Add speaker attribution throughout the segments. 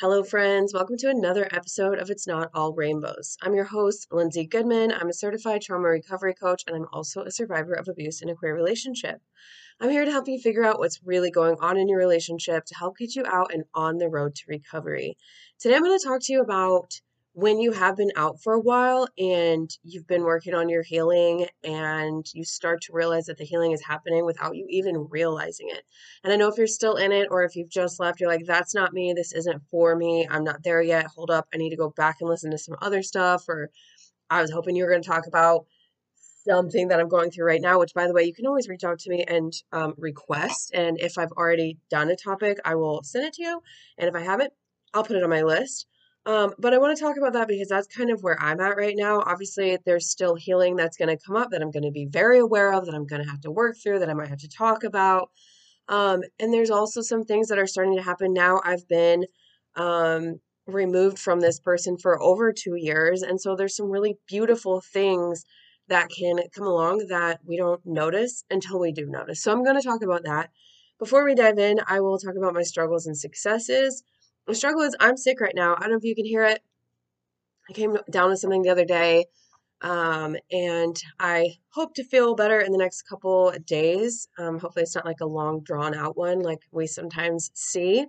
Speaker 1: Hello, friends. Welcome to another episode of It's Not All Rainbows. I'm your host, Lindsay Goodman. I'm a certified trauma recovery coach, and I'm also a survivor of abuse in a queer relationship. I'm here to help you figure out what's really going on in your relationship to help get you out and on the road to recovery. Today, I'm going to talk to you about when you have been out for a while and you've been working on your healing and you start to realize that the healing is happening without you even realizing it. And I know if you're still in it or if you've just left, you're like, that's not me. This isn't for me. I'm not there yet. Hold up. I need to go back and listen to some other stuff. Or I was hoping you were going to talk about something that I'm going through right now, which by the way, you can always reach out to me and um, request. And if I've already done a topic, I will send it to you. And if I haven't, I'll put it on my list. Um, but I want to talk about that because that's kind of where I'm at right now. Obviously, there's still healing that's going to come up that I'm going to be very aware of, that I'm going to have to work through, that I might have to talk about. Um, and there's also some things that are starting to happen now. I've been um, removed from this person for over two years. And so there's some really beautiful things that can come along that we don't notice until we do notice. So I'm going to talk about that. Before we dive in, I will talk about my struggles and successes the struggle is I'm sick right now. I don't know if you can hear it. I came down with something the other day, um, and I hope to feel better in the next couple days. Um, hopefully, it's not like a long, drawn out one like we sometimes see.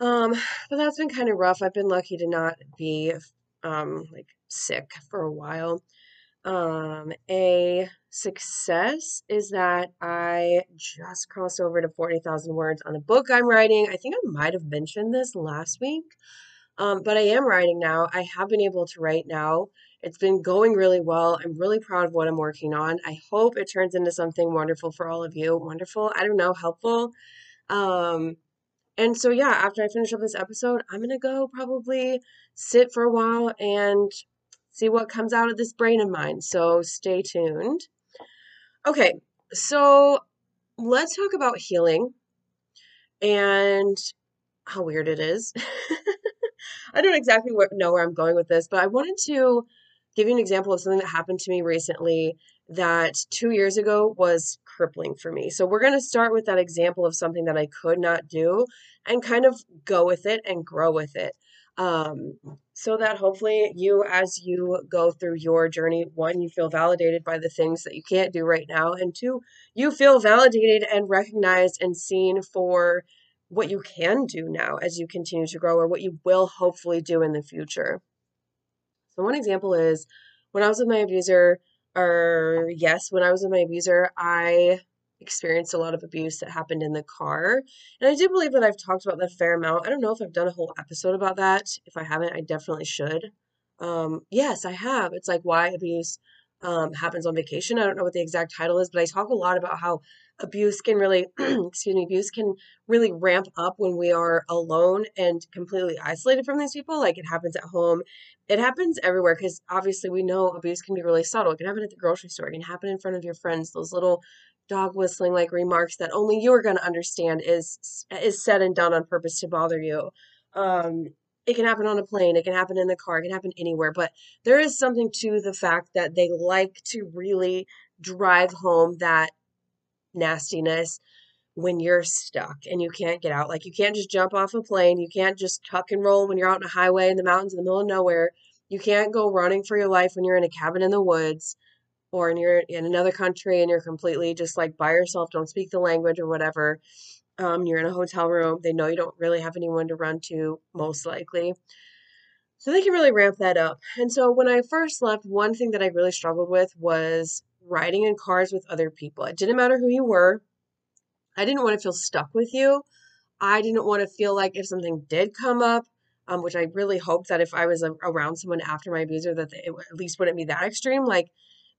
Speaker 1: Um, but that's been kind of rough. I've been lucky to not be um, like sick for a while. Um, a success is that I just crossed over to 40,000 words on the book I'm writing. I think I might have mentioned this last week, um, but I am writing now. I have been able to write now. It's been going really well. I'm really proud of what I'm working on. I hope it turns into something wonderful for all of you. Wonderful, I don't know, helpful. Um, and so, yeah, after I finish up this episode, I'm going to go probably sit for a while and see what comes out of this brain of mine. So stay tuned. Okay, so let's talk about healing and how weird it is. I don't exactly know where I'm going with this, but I wanted to give you an example of something that happened to me recently that two years ago was crippling for me. So, we're going to start with that example of something that I could not do and kind of go with it and grow with it. Um, so that hopefully you, as you go through your journey, one, you feel validated by the things that you can't do right now, and two, you feel validated and recognized and seen for what you can do now as you continue to grow or what you will hopefully do in the future. So, one example is when I was with my abuser, or yes, when I was with my abuser, I experienced a lot of abuse that happened in the car. And I do believe that I've talked about that fair amount. I don't know if I've done a whole episode about that. If I haven't, I definitely should. Um, yes, I have. It's like why abuse um, happens on vacation. I don't know what the exact title is, but I talk a lot about how abuse can really, excuse me, abuse can really ramp up when we are alone and completely isolated from these people. Like it happens at home, it happens everywhere because obviously we know abuse can be really subtle. It can happen at the grocery store, it can happen in front of your friends, those little dog whistling like remarks that only you're going to understand is is said and done on purpose to bother you. Um, it can happen on a plane, it can happen in the car, it can happen anywhere, but there is something to the fact that they like to really drive home that nastiness when you're stuck and you can't get out. Like you can't just jump off a plane, you can't just tuck and roll when you're out on a highway in the mountains in the middle of nowhere. You can't go running for your life when you're in a cabin in the woods or and you're in another country and you're completely just like by yourself, don't speak the language or whatever. Um, you're in a hotel room. They know you don't really have anyone to run to, most likely. So they can really ramp that up. And so when I first left, one thing that I really struggled with was riding in cars with other people. It didn't matter who you were. I didn't want to feel stuck with you. I didn't want to feel like if something did come up, um, which I really hoped that if I was around someone after my abuser, that it at least wouldn't be that extreme. Like,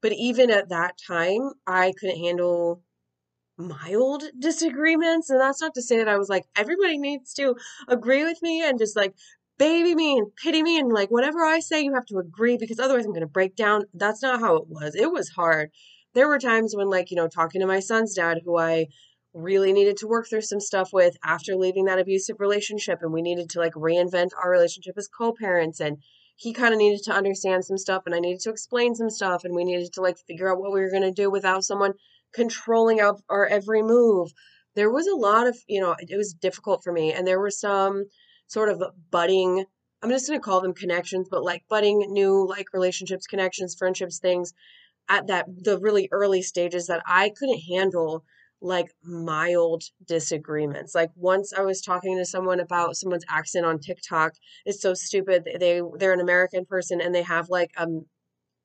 Speaker 1: but even at that time, I couldn't handle mild disagreements. And that's not to say that I was like, everybody needs to agree with me and just like baby me and pity me and like whatever I say, you have to agree because otherwise I'm going to break down. That's not how it was. It was hard. There were times when, like, you know, talking to my son's dad, who I really needed to work through some stuff with after leaving that abusive relationship, and we needed to like reinvent our relationship as co parents. And he kind of needed to understand some stuff, and I needed to explain some stuff, and we needed to like figure out what we were going to do without someone controlling our, our every move. There was a lot of, you know, it was difficult for me, and there were some sort of budding i'm just going to call them connections but like budding new like relationships connections friendships things at that the really early stages that i couldn't handle like mild disagreements like once i was talking to someone about someone's accent on tiktok it's so stupid they they're an american person and they have like a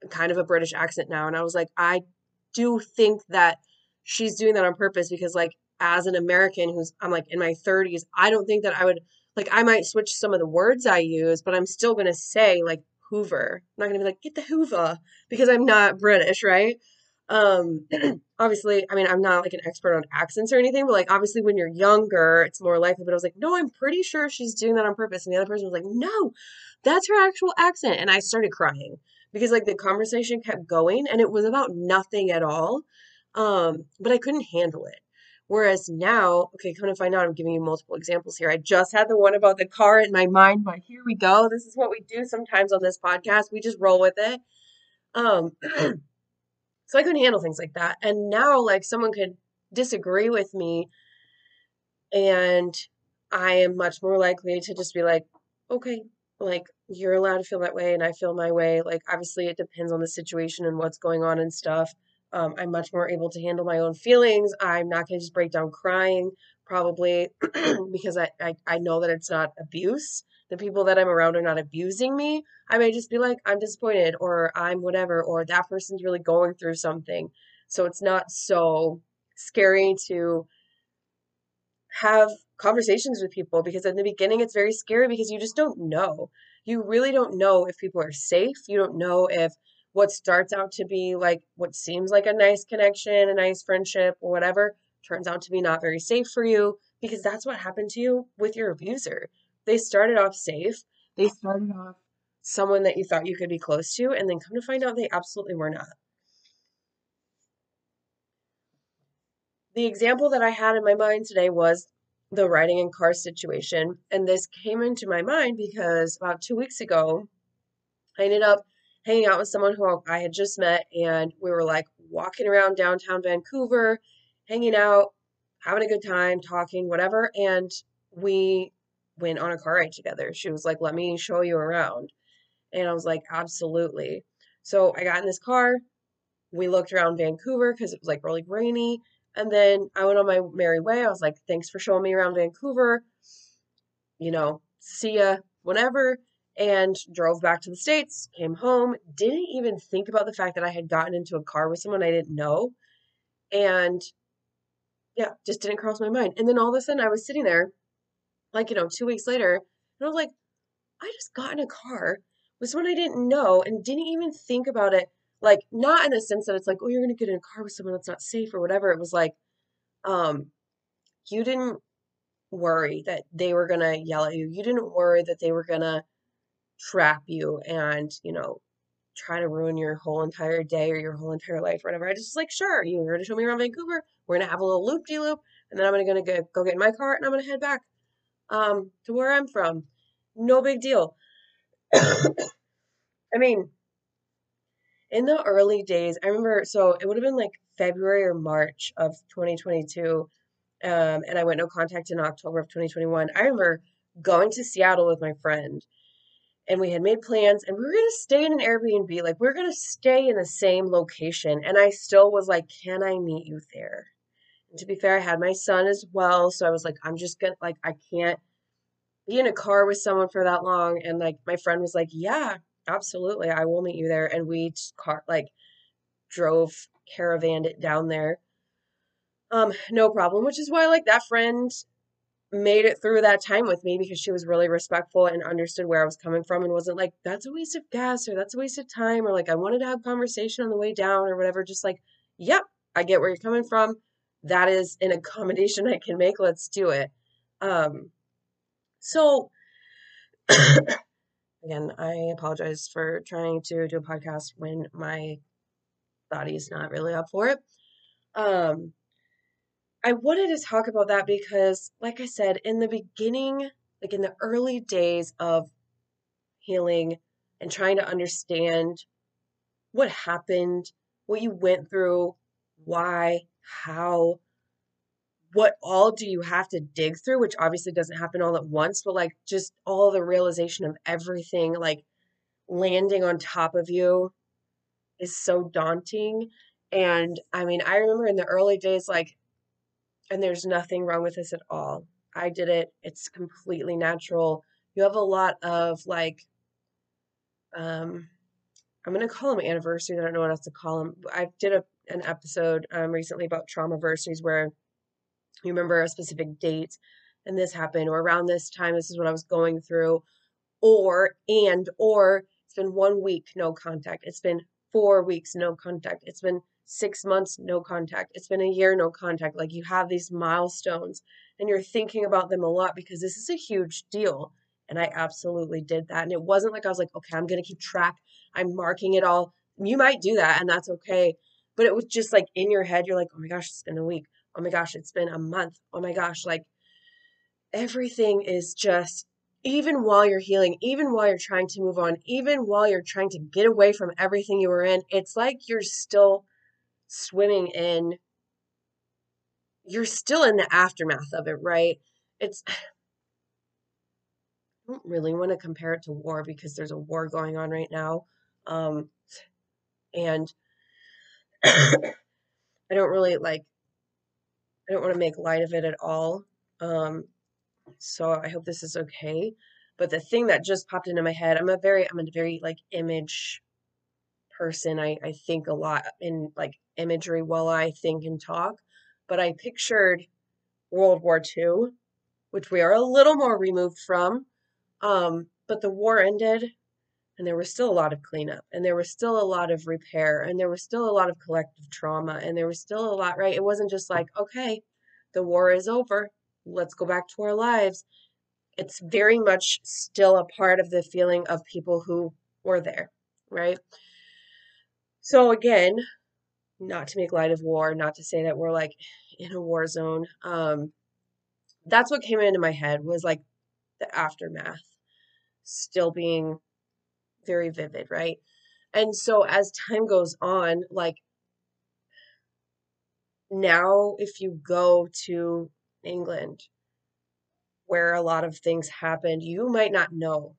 Speaker 1: kind of a british accent now and i was like i do think that she's doing that on purpose because like as an american who's i'm like in my 30s i don't think that i would like I might switch some of the words I use, but I'm still going to say like Hoover. I'm not going to be like get the Hoover because I'm not British, right? Um obviously, I mean, I'm not like an expert on accents or anything, but like obviously when you're younger, it's more likely, but I was like, "No, I'm pretty sure she's doing that on purpose." And the other person was like, "No, that's her actual accent." And I started crying because like the conversation kept going and it was about nothing at all. Um, but I couldn't handle it. Whereas now, okay, come to find out, I'm giving you multiple examples here. I just had the one about the car in my mind, but here we go. This is what we do sometimes on this podcast. We just roll with it. Um, so I couldn't handle things like that. And now, like, someone could disagree with me, and I am much more likely to just be like, okay, like, you're allowed to feel that way, and I feel my way. Like, obviously, it depends on the situation and what's going on and stuff. Um, I'm much more able to handle my own feelings. I'm not going to just break down crying, probably because I, I, I know that it's not abuse. The people that I'm around are not abusing me. I may just be like, I'm disappointed, or I'm whatever, or that person's really going through something. So it's not so scary to have conversations with people because in the beginning it's very scary because you just don't know. You really don't know if people are safe. You don't know if what starts out to be like what seems like a nice connection, a nice friendship, or whatever, turns out to be not very safe for you because that's what happened to you with your abuser. They started off safe, they started off someone that you thought you could be close to, and then come to find out they absolutely were not. The example that I had in my mind today was the riding in car situation. And this came into my mind because about two weeks ago, I ended up hanging out with someone who I had just met, and we were like walking around downtown Vancouver, hanging out, having a good time, talking, whatever. And we went on a car ride together. She was like, Let me show you around. And I was like, Absolutely. So I got in this car. We looked around Vancouver because it was like really rainy. And then I went on my merry way. I was like, Thanks for showing me around Vancouver. You know, see ya whenever and drove back to the States, came home, didn't even think about the fact that I had gotten into a car with someone I didn't know. And yeah, just didn't cross my mind. And then all of a sudden I was sitting there, like, you know, two weeks later, and I was like, I just got in a car with someone I didn't know and didn't even think about it. Like, not in the sense that it's like, oh, you're going to get in a car with someone that's not safe or whatever. It was like, um, you didn't worry that they were going to yell at you. You didn't worry that they were going to trap you and, you know, try to ruin your whole entire day or your whole entire life or whatever. I just was like, sure, you're going to show me around Vancouver. We're going to have a little loop de loop. And then I'm going to go, go get in my car and I'm going to head back um, to where I'm from. No big deal. I mean, in the early days, I remember, so it would have been like February or March of 2022. Um, and I went no contact in October of 2021. I remember going to Seattle with my friend and we had made plans and we were going to stay in an Airbnb. Like we are going to stay in the same location. And I still was like, can I meet you there? To be fair, I had my son as well. So I was like, I'm just gonna, like, I can't be in a car with someone for that long. And like, my friend was like, Yeah, absolutely. I will meet you there. And we car, like, drove, caravaned it down there. Um, no problem, which is why, like, that friend made it through that time with me because she was really respectful and understood where I was coming from and wasn't like, that's a waste of gas or that's a waste of time or like, I wanted to have conversation on the way down or whatever. Just like, yep, I get where you're coming from. That is an accommodation I can make. Let's do it. Um, so, again, I apologize for trying to do a podcast when my body's not really up for it. Um, I wanted to talk about that because, like I said, in the beginning, like in the early days of healing and trying to understand what happened, what you went through, why, how, what all do you have to dig through, which obviously doesn't happen all at once, but like just all the realization of everything, like landing on top of you is so daunting. And I mean, I remember in the early days, like and there's nothing wrong with this at all. I did it. It's completely natural. You have a lot of like um I'm gonna call them anniversaries. I don't know what else to call them. I did a, an episode um, recently about trauma anniversaries where you remember a specific date and this happened, or around this time, this is what I was going through, or and or it's been one week no contact. It's been four weeks no contact. It's been six months no contact. It's been a year no contact. Like you have these milestones and you're thinking about them a lot because this is a huge deal and i absolutely did that. And it wasn't like i was like okay i'm to keep track. I'm marking it all. You might do that and that's okay but it was just like in your head you're like oh my gosh it's been a week oh my gosh it's been a month oh my gosh like everything is just even while you're healing, even while you're trying to move on, even while you're trying to get away from everything you were in, it's like you're still swimming in you're still in the aftermath of it, right? It's I don't really want to compare it to war because there's a war going on right now. Um and I don't really like I don't want to make light of it at all. Um so I hope this is okay. But the thing that just popped into my head, I'm a very I'm a very like image person. I, I think a lot in like imagery while I think and talk, but I pictured World War II, which we are a little more removed from. Um, but the war ended and there was still a lot of cleanup and there was still a lot of repair and there was still a lot of collective trauma and there was still a lot, right? It wasn't just like, okay, the war is over. Let's go back to our lives. It's very much still a part of the feeling of people who were there, right? So again, not to make light of war, not to say that we're like in a war zone. Um, that's what came into my head was like the aftermath still being very vivid, right? And so as time goes on, like now, if you go to England, where a lot of things happened, you might not know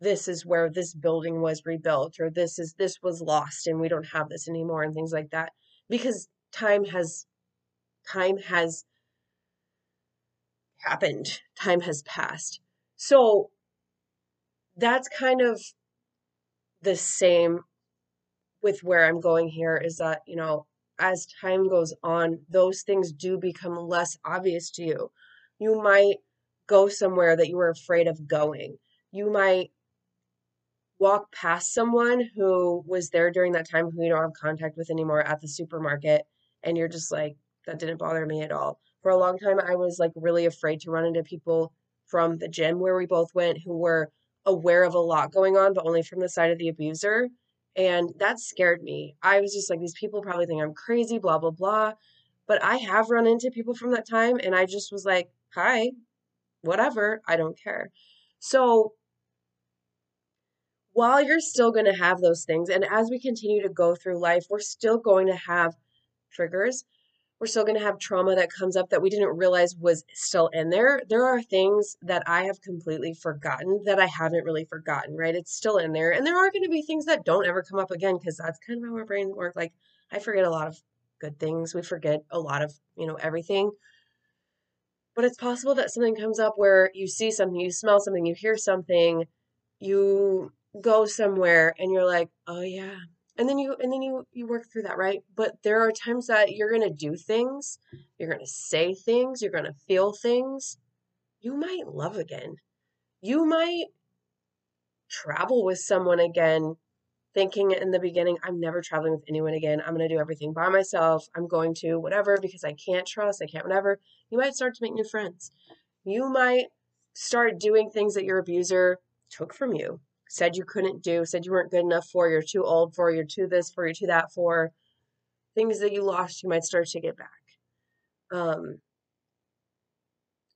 Speaker 1: this is where this building was rebuilt or this is this was lost and we don't have this anymore and things like that because time has time has happened time has passed so that's kind of the same with where i'm going here is that you know as time goes on those things do become less obvious to you. You might go somewhere that you were afraid of going. You might walk past someone who was there during that time who you don't have contact with anymore at the supermarket and you're just like that didn't bother me at all. For a long time i was like really afraid to run into people from the gym where we both went who were aware of a lot going on but only from the side of the abuser and that scared me i was just like these people probably think i'm crazy blah blah blah but i have run into people from that time and i just was like hi whatever i don't care so while you're still going to have those things, and as we continue to go through life, we're still going to have triggers. We're still going to have trauma that comes up that we didn't realize was still in there. There are things that I have completely forgotten that I haven't really forgotten, right? It's still in there. And there are going to be things that don't ever come up again because that's kind of how our brain works. Like, I forget a lot of good things. We forget a lot of, you know, everything. But it's possible that something comes up where you see something, you smell something, you hear something, you go somewhere and you're like, "Oh yeah." And then you and then you you work through that, right? But there are times that you're going to do things, you're going to say things, you're going to feel things you might love again. You might travel with someone again thinking in the beginning, I'm never traveling with anyone again. I'm going to do everything by myself. I'm going to whatever because I can't trust, I can't whatever. You might start to make new friends. You might start doing things that your abuser took from you, said you couldn't do, said you weren't good enough for, you're too old for, you're too this for, you're too that for. Things that you lost, you might start to get back. Um,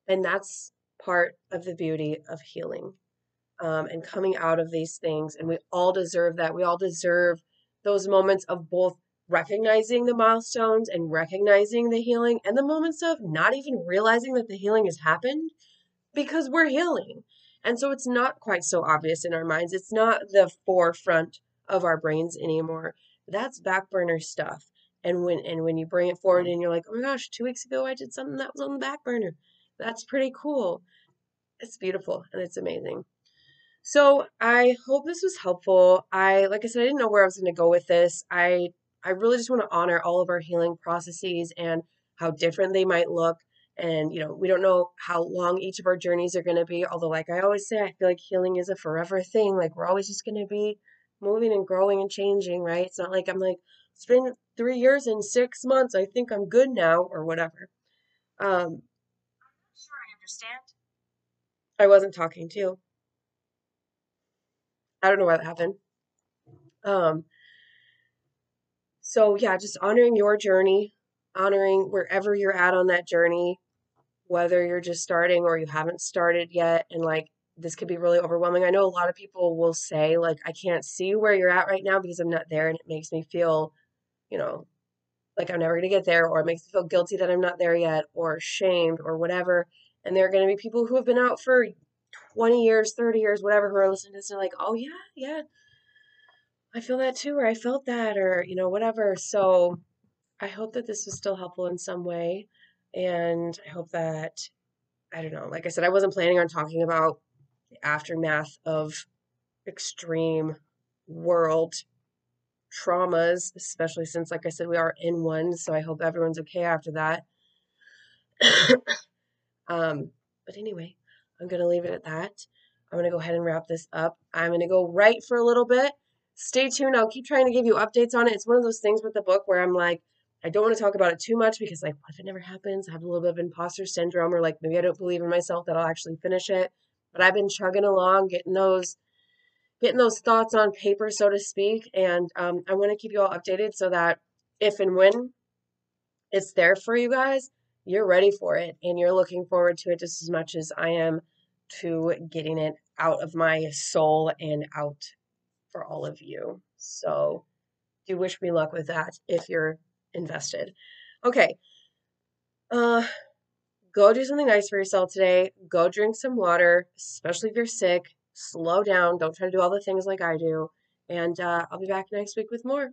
Speaker 1: and that's part of the beauty of healing um, and coming out of these things. And we all deserve that. We all deserve those moments of both recognizing the milestones and recognizing the healing, and the moments of not even realizing that the healing has happened because we're healing. And so it's not quite so obvious in our minds. It's not the forefront of our brains anymore. That's back burner stuff. And when and when you bring it forward and you're like, oh my gosh, two weeks ago I did something that was on the back burner. That's pretty cool. It's beautiful and it's amazing. So I hope this was helpful. I like I said, I didn't know where I was going to go with this. I I really just want to honor all of our healing processes and how different they might look. And you know, we don't know how long each of our journeys are going to be. Although, like I always say, I feel like healing is a forever thing. Like we're always just going to be moving and growing and changing, right? It's not like I'm like it's been three years and six months. I think I'm good now, or whatever. Um,
Speaker 2: sure I understand.
Speaker 1: I wasn't talking to you. I don't know why that happened. Um, so yeah, just honoring your journey, honoring wherever you're at on that journey, whether you're just starting or you haven't started yet, and like this could be really overwhelming. I know a lot of people will say like I can't see where you're at right now because I'm not there, and it makes me feel, you know, like I'm never gonna get there, or it makes me feel guilty that I'm not there yet, or shamed, or whatever. And there are going to be people who have been out for 20 years, 30 years, whatever, who are listening to this and like, oh, yeah, yeah, I feel that too, or I felt that, or, you know, whatever. So I hope that this was still helpful in some way. And I hope that, I don't know, like I said, I wasn't planning on talking about the aftermath of extreme world traumas, especially since, like I said, we are in one. So I hope everyone's okay after that. Um, but anyway, I'm going to leave it at that. I'm going to go ahead and wrap this up. I'm going to go write for a little bit. Stay tuned. I'll keep trying to give you updates on it. It's one of those things with the book where I'm like, I don't want to talk about it too much because, like, what if it never happens? I have a little bit of imposter syndrome, or like maybe I don't believe in myself that I'll actually finish it. But I've been chugging along, getting those, getting those thoughts on paper, so to speak. And um, I want to keep you all updated so that if and when it's there for you guys, you're ready for it and you're looking forward to it just as much as I am to getting it out of my soul and out for all of you. So, do wish me luck with that if you're invested. Okay. Uh go do something nice for yourself today. Go drink some water, especially if you're sick. Slow down. Don't try to do all the things like I do. And uh, I'll be back next week with more.